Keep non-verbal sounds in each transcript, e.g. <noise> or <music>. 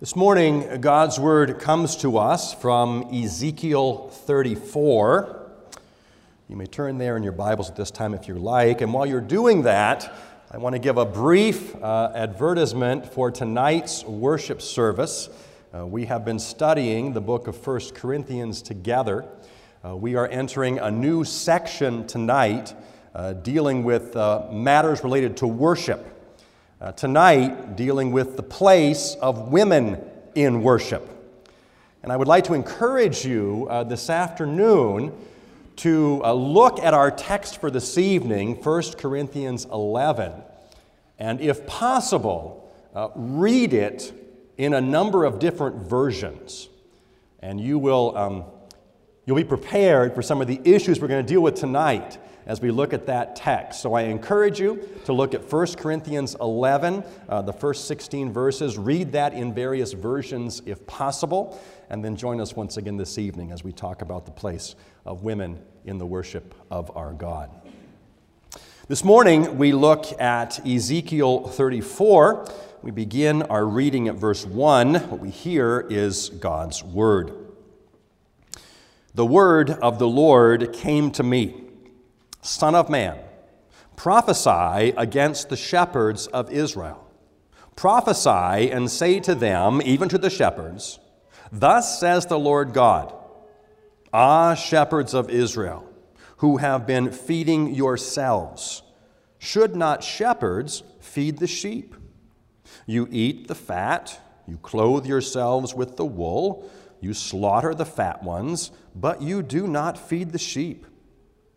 This morning, God's word comes to us from Ezekiel 34. You may turn there in your Bibles at this time if you like. And while you're doing that, I want to give a brief uh, advertisement for tonight's worship service. Uh, we have been studying the book of 1 Corinthians together. Uh, we are entering a new section tonight uh, dealing with uh, matters related to worship. Uh, tonight, dealing with the place of women in worship. And I would like to encourage you uh, this afternoon to uh, look at our text for this evening, 1 Corinthians 11, and if possible, uh, read it in a number of different versions. And you will um, you'll be prepared for some of the issues we're going to deal with tonight as we look at that text. So I encourage you to look at 1 Corinthians 11, uh, the first 16 verses. Read that in various versions if possible, and then join us once again this evening as we talk about the place of women in the worship of our God. This morning, we look at Ezekiel 34. We begin our reading at verse 1. What we hear is God's word. The word of the Lord came to me. Son of man, prophesy against the shepherds of Israel. Prophesy and say to them, even to the shepherds, Thus says the Lord God, Ah, shepherds of Israel, who have been feeding yourselves, should not shepherds feed the sheep? You eat the fat, you clothe yourselves with the wool, you slaughter the fat ones, but you do not feed the sheep.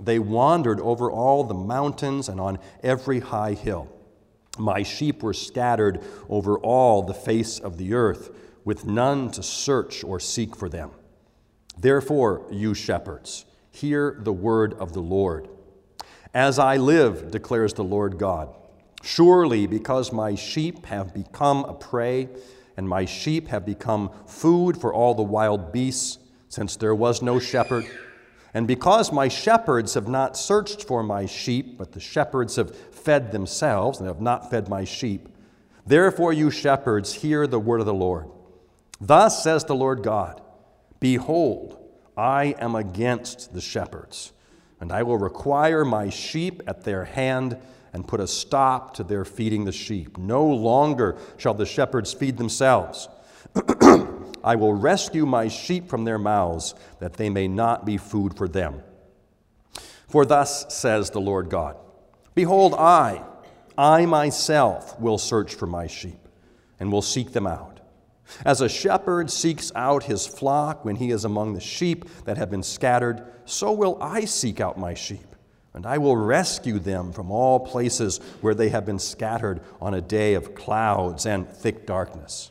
they wandered over all the mountains and on every high hill. My sheep were scattered over all the face of the earth, with none to search or seek for them. Therefore, you shepherds, hear the word of the Lord. As I live, declares the Lord God, surely because my sheep have become a prey, and my sheep have become food for all the wild beasts, since there was no shepherd, and because my shepherds have not searched for my sheep, but the shepherds have fed themselves and have not fed my sheep, therefore, you shepherds, hear the word of the Lord. Thus says the Lord God Behold, I am against the shepherds, and I will require my sheep at their hand and put a stop to their feeding the sheep. No longer shall the shepherds feed themselves. I will rescue my sheep from their mouths, that they may not be food for them. For thus says the Lord God Behold, I, I myself will search for my sheep, and will seek them out. As a shepherd seeks out his flock when he is among the sheep that have been scattered, so will I seek out my sheep, and I will rescue them from all places where they have been scattered on a day of clouds and thick darkness.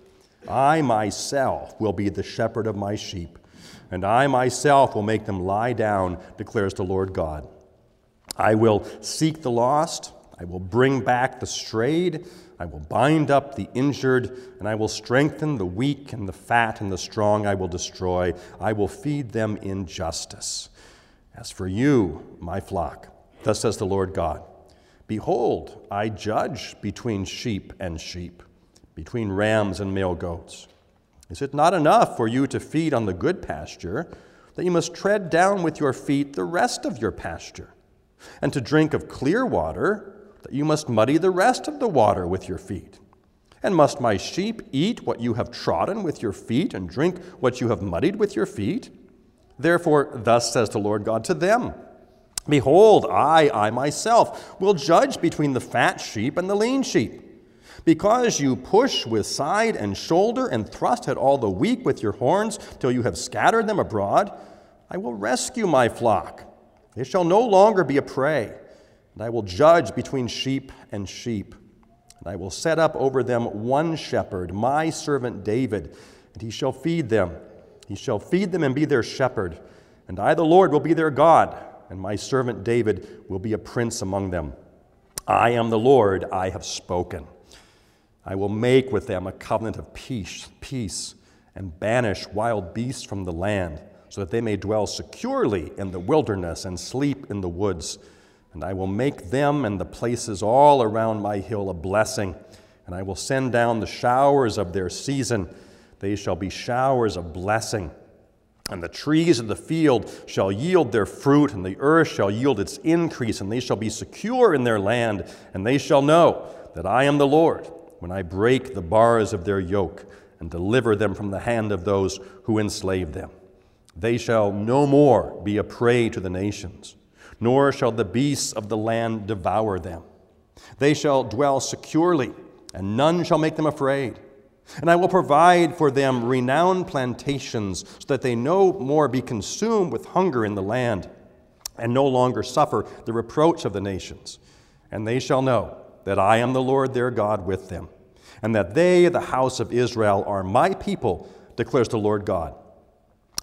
I myself will be the shepherd of my sheep, and I myself will make them lie down, declares the Lord God. I will seek the lost, I will bring back the strayed, I will bind up the injured, and I will strengthen the weak and the fat and the strong I will destroy. I will feed them in justice. As for you, my flock, thus says the Lord God Behold, I judge between sheep and sheep between rams and male goats? Is it not enough for you to feed on the good pasture, that you must tread down with your feet the rest of your pasture, and to drink of clear water, that you must muddy the rest of the water with your feet? And must my sheep eat what you have trodden with your feet, and drink what you have muddied with your feet? Therefore, thus says the Lord God to them Behold, I, I myself, will judge between the fat sheep and the lean sheep. Because you push with side and shoulder and thrust at all the weak with your horns till you have scattered them abroad, I will rescue my flock. They shall no longer be a prey, and I will judge between sheep and sheep. And I will set up over them one shepherd, my servant David, and he shall feed them. He shall feed them and be their shepherd. And I, the Lord, will be their God, and my servant David will be a prince among them. I am the Lord, I have spoken. I will make with them a covenant of peace, peace, and banish wild beasts from the land, so that they may dwell securely in the wilderness and sleep in the woods. And I will make them and the places all around my hill a blessing, and I will send down the showers of their season. They shall be showers of blessing. And the trees of the field shall yield their fruit, and the earth shall yield its increase, and they shall be secure in their land, and they shall know that I am the Lord when I break the bars of their yoke and deliver them from the hand of those who enslave them. They shall no more be a prey to the nations, nor shall the beasts of the land devour them. They shall dwell securely, and none shall make them afraid. And I will provide for them renowned plantations, so that they no more be consumed with hunger in the land, and no longer suffer the reproach of the nations. And they shall know that I am the Lord their God with them, and that they, the house of Israel, are my people, declares the Lord God.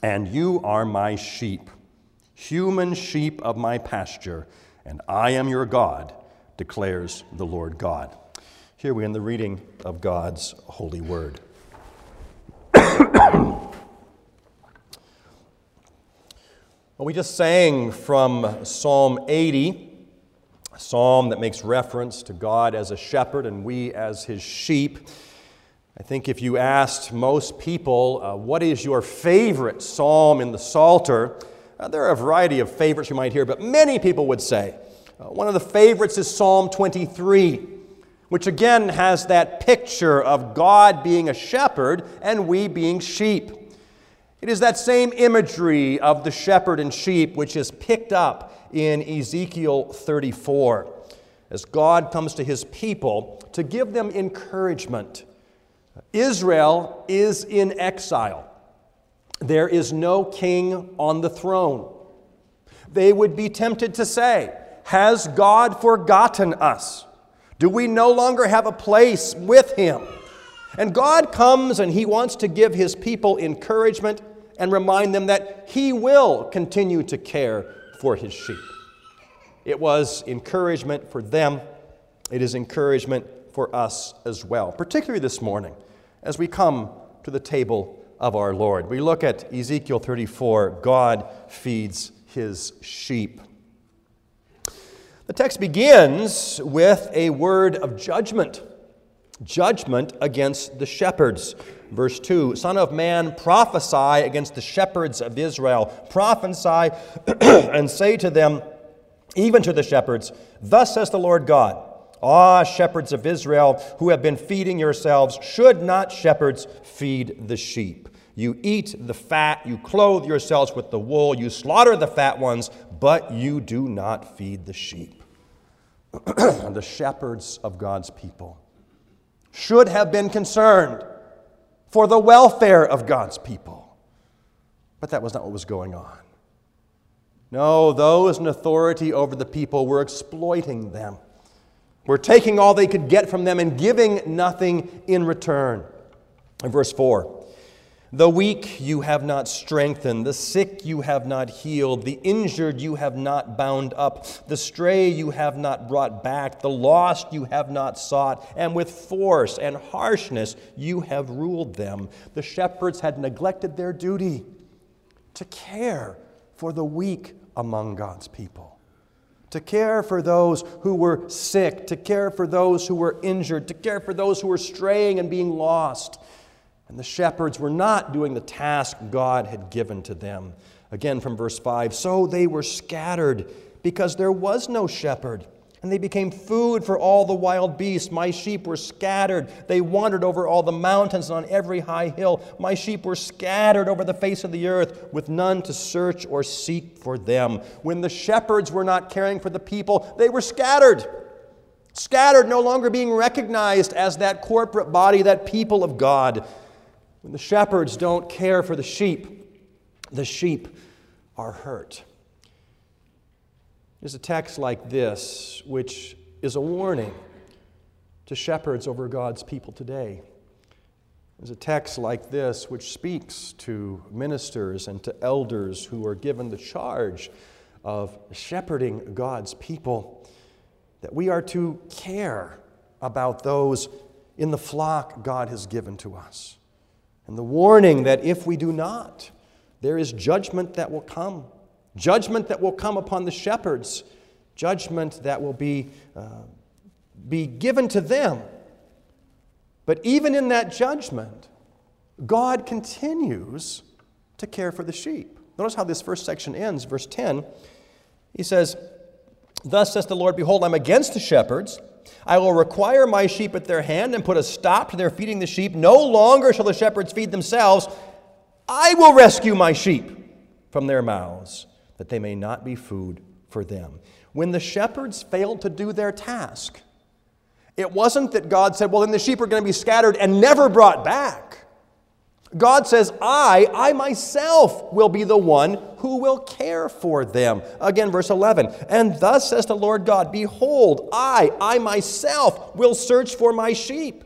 And you are my sheep, human sheep of my pasture, and I am your God, declares the Lord God. Here we end the reading of God's holy word. <coughs> well, we just sang from Psalm 80 psalm that makes reference to God as a shepherd and we as his sheep. I think if you asked most people, uh, what is your favorite psalm in the Psalter, uh, there are a variety of favorites you might hear, but many people would say uh, one of the favorites is Psalm 23, which again has that picture of God being a shepherd and we being sheep. It is that same imagery of the shepherd and sheep which is picked up in Ezekiel 34 as God comes to his people to give them encouragement. Israel is in exile. There is no king on the throne. They would be tempted to say, Has God forgotten us? Do we no longer have a place with him? And God comes and he wants to give his people encouragement and remind them that he will continue to care for his sheep. It was encouragement for them, it is encouragement for us as well, particularly this morning as we come to the table of our Lord. We look at Ezekiel 34 God feeds his sheep. The text begins with a word of judgment judgment against the shepherds. Verse 2 Son of man, prophesy against the shepherds of Israel. Prophesy <clears throat> and say to them, even to the shepherds, Thus says the Lord God. Ah, shepherds of Israel, who have been feeding yourselves, should not shepherds feed the sheep? You eat the fat, you clothe yourselves with the wool, you slaughter the fat ones, but you do not feed the sheep. <clears throat> the shepherds of God's people should have been concerned for the welfare of God's people. But that was not what was going on. No, those in authority over the people were exploiting them, were taking all they could get from them and giving nothing in return. In verse 4 The weak you have not strengthened, the sick you have not healed, the injured you have not bound up, the stray you have not brought back, the lost you have not sought, and with force and harshness you have ruled them. The shepherds had neglected their duty to care for the weak among God's people. To care for those who were sick, to care for those who were injured, to care for those who were straying and being lost. And the shepherds were not doing the task God had given to them. Again from verse 5 So they were scattered because there was no shepherd. And they became food for all the wild beasts. My sheep were scattered. They wandered over all the mountains and on every high hill. My sheep were scattered over the face of the earth, with none to search or seek for them. When the shepherds were not caring for the people, they were scattered. Scattered, no longer being recognized as that corporate body, that people of God. When the shepherds don't care for the sheep, the sheep are hurt. There's a text like this, which is a warning to shepherds over God's people today. There's a text like this which speaks to ministers and to elders who are given the charge of shepherding God's people, that we are to care about those in the flock God has given to us. And the warning that if we do not, there is judgment that will come judgment that will come upon the shepherds, judgment that will be, uh, be given to them. But even in that judgment, God continues to care for the sheep. Notice how this first section ends, verse 10. He says, Thus says the Lord, Behold, I'm against the shepherds. I will require my sheep at their hand and put a stop to their feeding the sheep. No longer shall the shepherds feed themselves. I will rescue my sheep from their mouths that they may not be food for them. When the shepherds failed to do their task, it wasn't that God said, well, then the sheep are going to be scattered and never brought back. God says, I, I myself will be the one who will care for them. Again, verse 11. And thus says the Lord God, Behold, I, I myself will search for my sheep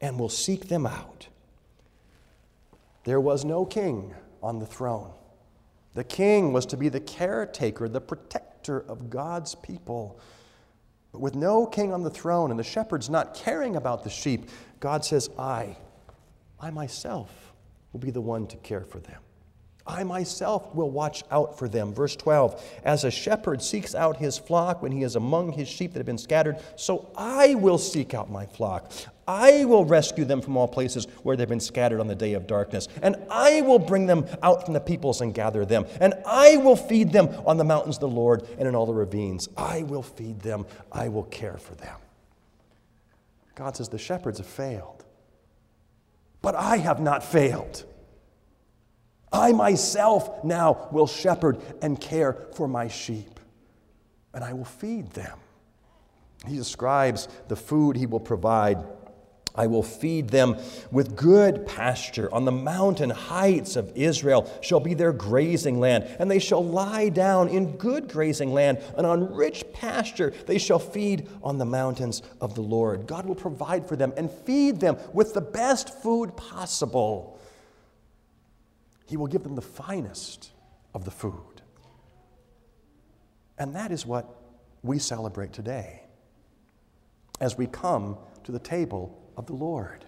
and will seek them out. There was no king on the throne. The king was to be the caretaker, the protector of God's people. But with no king on the throne and the shepherds not caring about the sheep, God says, I, I myself will be the one to care for them. I myself will watch out for them. Verse 12 As a shepherd seeks out his flock when he is among his sheep that have been scattered, so I will seek out my flock. I will rescue them from all places where they've been scattered on the day of darkness. And I will bring them out from the peoples and gather them. And I will feed them on the mountains of the Lord and in all the ravines. I will feed them. I will care for them. God says the shepherds have failed. But I have not failed. I myself now will shepherd and care for my sheep, and I will feed them. He describes the food he will provide I will feed them with good pasture. On the mountain heights of Israel shall be their grazing land, and they shall lie down in good grazing land, and on rich pasture they shall feed on the mountains of the Lord. God will provide for them and feed them with the best food possible. He will give them the finest of the food. And that is what we celebrate today as we come to the table of the Lord.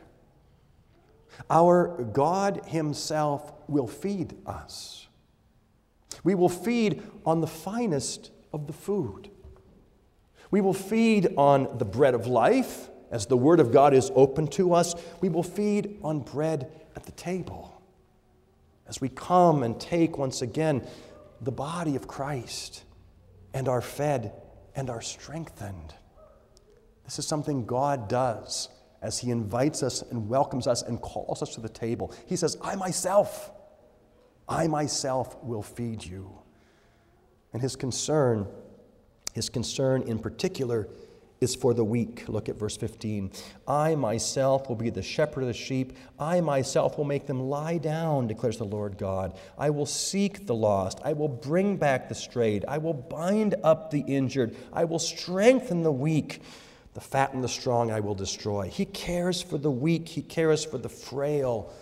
Our God Himself will feed us. We will feed on the finest of the food. We will feed on the bread of life as the Word of God is open to us. We will feed on bread at the table as we come and take once again the body of Christ and are fed and are strengthened. This is something God does as he invites us and welcomes us and calls us to the table. He says, I myself, I myself will feed you. And his concern, his concern in particular, is for the weak. Look at verse 15. I myself will be the shepherd of the sheep. I myself will make them lie down, declares the Lord God. I will seek the lost. I will bring back the strayed. I will bind up the injured. I will strengthen the weak. The fat and the strong I will destroy. He cares for the weak, He cares for the frail,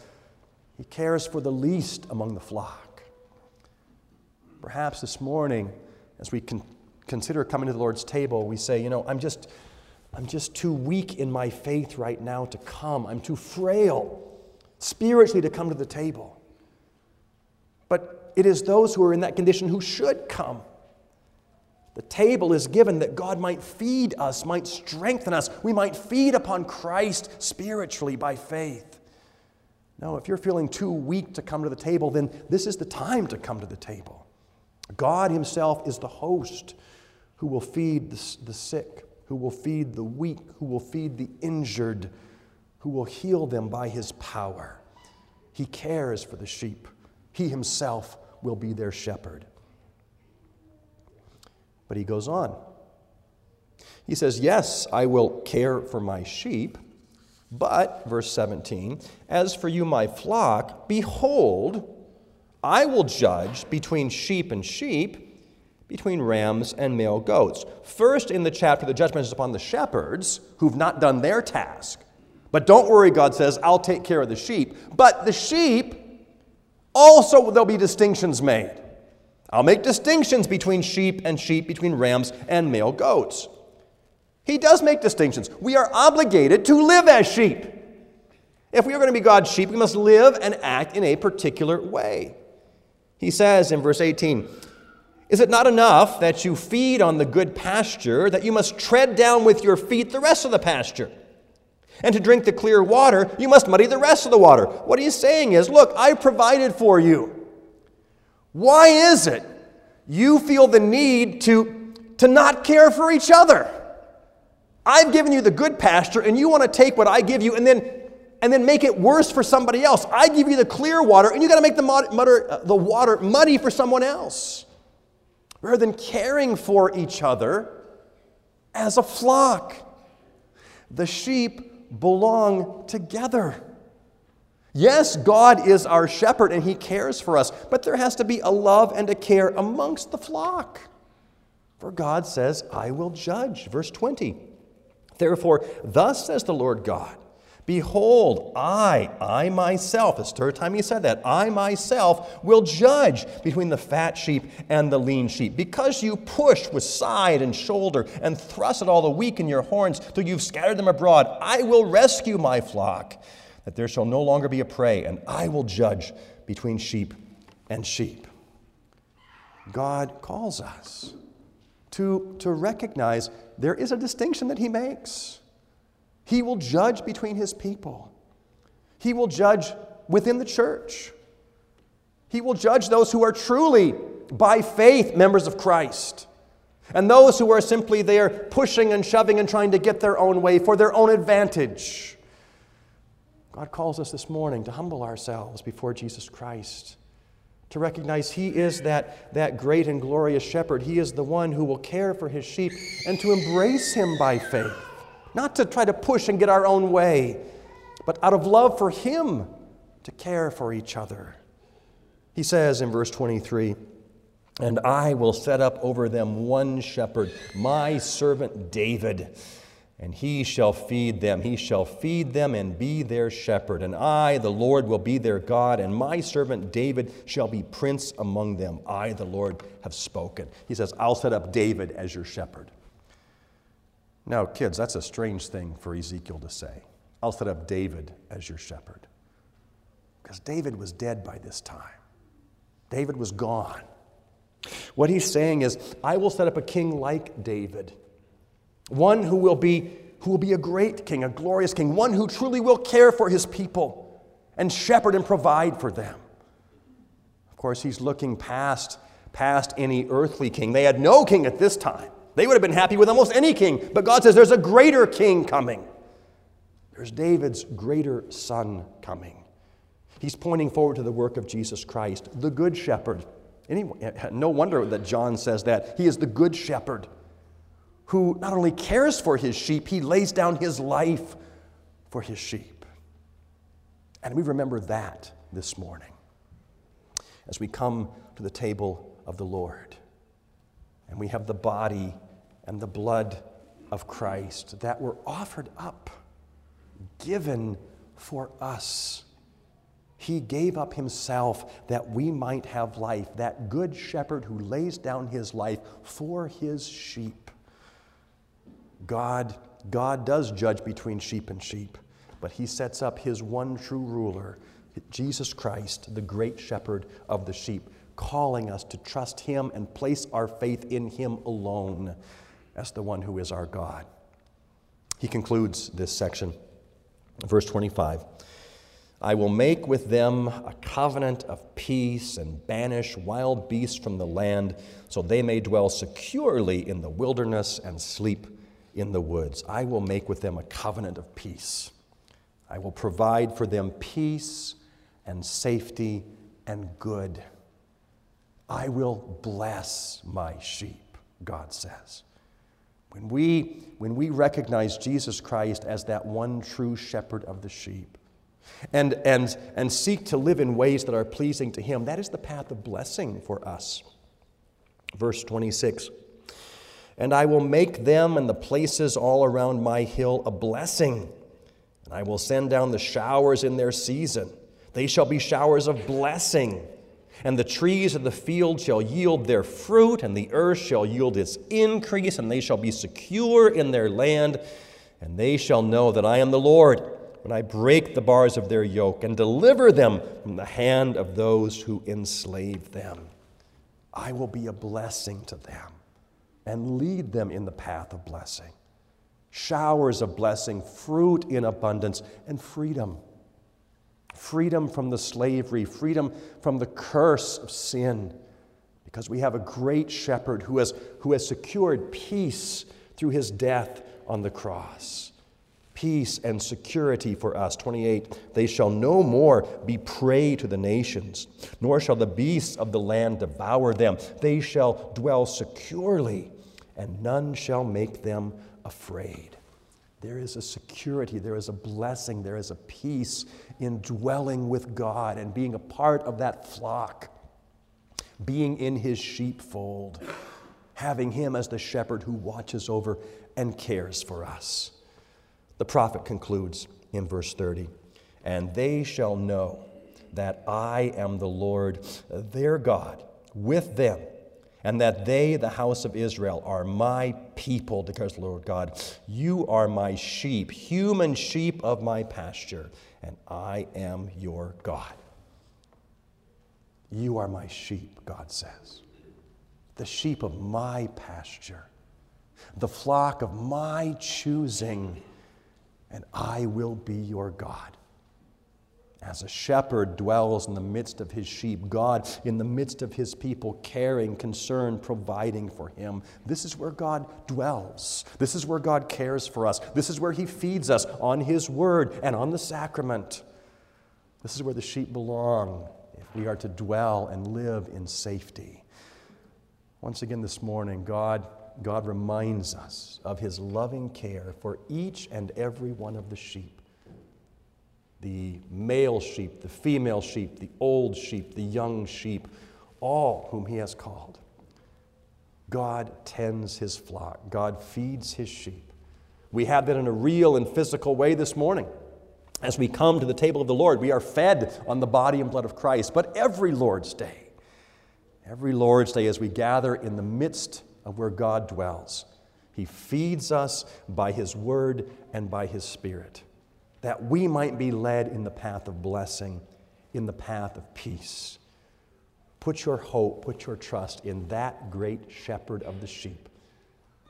He cares for the least among the flock. Perhaps this morning, as we con- consider coming to the Lord's table, we say, you know, I'm just, I'm just too weak in my faith right now to come. I'm too frail spiritually to come to the table. But it is those who are in that condition who should come. The table is given that God might feed us, might strengthen us. We might feed upon Christ spiritually by faith. No, if you're feeling too weak to come to the table, then this is the time to come to the table. God Himself is the host who will feed the sick, who will feed the weak, who will feed the injured, who will heal them by his power. He cares for the sheep. He himself will be their shepherd. But he goes on. He says, Yes, I will care for my sheep, but, verse 17, as for you, my flock, behold, I will judge between sheep and sheep, between rams and male goats. First, in the chapter, the judgment is upon the shepherds who've not done their task. But don't worry, God says, I'll take care of the sheep. But the sheep, also there'll be distinctions made. I'll make distinctions between sheep and sheep, between rams and male goats. He does make distinctions. We are obligated to live as sheep. If we are going to be God's sheep, we must live and act in a particular way. He says in verse 18, Is it not enough that you feed on the good pasture, that you must tread down with your feet the rest of the pasture? And to drink the clear water, you must muddy the rest of the water. What he's saying is, Look, I provided for you. Why is it you feel the need to, to not care for each other? I've given you the good pasture, and you want to take what I give you and then and then make it worse for somebody else. I give you the clear water, and you got to make the, mud, uh, the water muddy for someone else. Rather than caring for each other as a flock, the sheep belong together. Yes, God is our shepherd and he cares for us, but there has to be a love and a care amongst the flock. For God says, I will judge. Verse 20. Therefore, thus says the Lord God Behold, I, I myself, the third time he said that, I myself will judge between the fat sheep and the lean sheep. Because you push with side and shoulder and thrusted all the weak in your horns till you've scattered them abroad, I will rescue my flock, that there shall no longer be a prey, and I will judge between sheep and sheep. God calls us to, to recognize there is a distinction that he makes. He will judge between his people. He will judge within the church. He will judge those who are truly, by faith, members of Christ, and those who are simply there pushing and shoving and trying to get their own way for their own advantage. God calls us this morning to humble ourselves before Jesus Christ, to recognize He is that, that great and glorious shepherd. He is the one who will care for His sheep, and to embrace Him by faith not to try to push and get our own way, but out of love for Him to care for each other. He says in verse 23, and I will set up over them one shepherd, my servant David, and he shall feed them. He shall feed them and be their shepherd. And I, the Lord, will be their God, and my servant David shall be prince among them. I, the Lord, have spoken. He says, I'll set up David as your shepherd. Now, kids, that's a strange thing for Ezekiel to say. I'll set up David as your shepherd. Because David was dead by this time, David was gone. What he's saying is, I will set up a king like David, one who will be, who will be a great king, a glorious king, one who truly will care for his people and shepherd and provide for them. Of course, he's looking past, past any earthly king. They had no king at this time. They would have been happy with almost any king, but God says there's a greater king coming. There's David's greater son coming. He's pointing forward to the work of Jesus Christ, the good shepherd. No wonder that John says that. He is the good shepherd who not only cares for his sheep, he lays down his life for his sheep. And we remember that this morning as we come to the table of the Lord and we have the body and the blood of Christ that were offered up, given for us. He gave up himself that we might have life, that good shepherd who lays down his life for his sheep. God, God does judge between sheep and sheep, but he sets up his one true ruler, Jesus Christ, the great shepherd of the sheep calling us to trust Him and place our faith in Him alone as the one who is our God. He concludes this section, verse 25. I will make with them a covenant of peace and banish wild beasts from the land, so they may dwell securely in the wilderness and sleep in the woods. I will make with them a covenant of peace. I will provide for them peace and safety and good. I will bless my sheep, God says. When we, when we recognize Jesus Christ as that one true shepherd of the sheep, and, and, and seek to live in ways that are pleasing to Him. That is the path of blessing for us. Verse 26 And I will make them and the places all around my hill a blessing, and I will send down the showers in their season. They shall be showers of blessing. And the trees of the field shall yield their fruit, and the earth shall yield its increase, and they shall be secure in their land, and they shall know that I am the Lord when I break the bars of their yoke and deliver them from the hand of those who enslave them. I will be a blessing to them and lead them in the path of blessing. Showers of blessing, fruit in abundance, and freedom. Freedom from the slavery, freedom from the curse of sin. Because we have a great shepherd who has, who has secured peace through his death on the cross peace and security for us. 28 They shall no more be prey to the nations, nor shall the beasts of the land devour them. They shall dwell securely, and none shall make them afraid. There is a security, there is a blessing, there is a peace in dwelling with God and being a part of that flock, being in his sheepfold, having him as the shepherd who watches over and cares for us. The prophet concludes in verse 30 And they shall know that I am the Lord uh, their God with them, and that they, the house of Israel, are my people, declares the Lord God. You are my sheep, human sheep of my pasture, and I am your God. You are my sheep, God says, the sheep of my pasture, the flock of my choosing and I will be your God. As a shepherd dwells in the midst of his sheep, God in the midst of his people, caring, concerned, providing for him. This is where God dwells. This is where God cares for us. This is where he feeds us on his word and on the sacrament. This is where the sheep belong if we are to dwell and live in safety. Once again this morning, God God reminds us of his loving care for each and every one of the sheep the male sheep, the female sheep, the old sheep, the young sheep, all whom he has called. God tends his flock, God feeds his sheep. We have that in a real and physical way this morning. As we come to the table of the Lord, we are fed on the body and blood of Christ. But every Lord's Day, every Lord's Day, as we gather in the midst of where God dwells. He feeds us by His Word and by His Spirit, that we might be led in the path of blessing, in the path of peace. Put your hope, put your trust in that great shepherd of the sheep,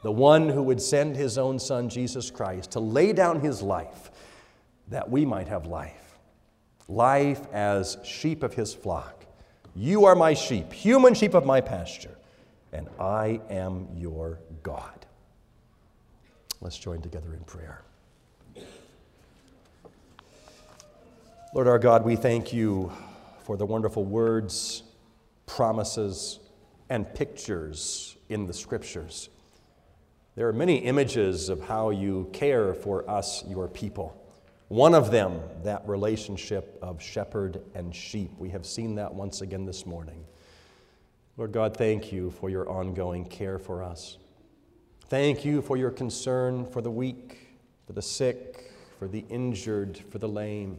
the one who would send His own Son, Jesus Christ, to lay down His life that we might have life. Life as sheep of His flock. You are my sheep, human sheep of my pasture and I am your God. Let's join together in prayer. Lord our God, we thank you for the wonderful words, promises, and pictures in the scriptures. There are many images of how you care for us, your people. One of them, that relationship of shepherd and sheep. We have seen that once again this morning. Lord God, thank you for your ongoing care for us. Thank you for your concern for the weak, for the sick, for the injured, for the lame,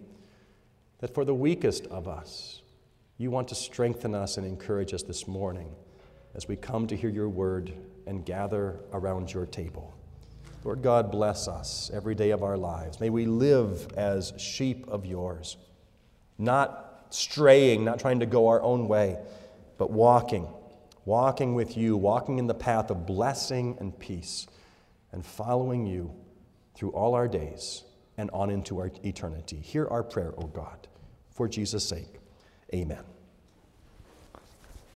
that for the weakest of us, you want to strengthen us and encourage us this morning as we come to hear your word and gather around your table. Lord God, bless us every day of our lives. May we live as sheep of yours, not straying, not trying to go our own way but walking, walking with you, walking in the path of blessing and peace, and following you through all our days and on into our eternity. Hear our prayer, O God. for Jesus' sake. Amen.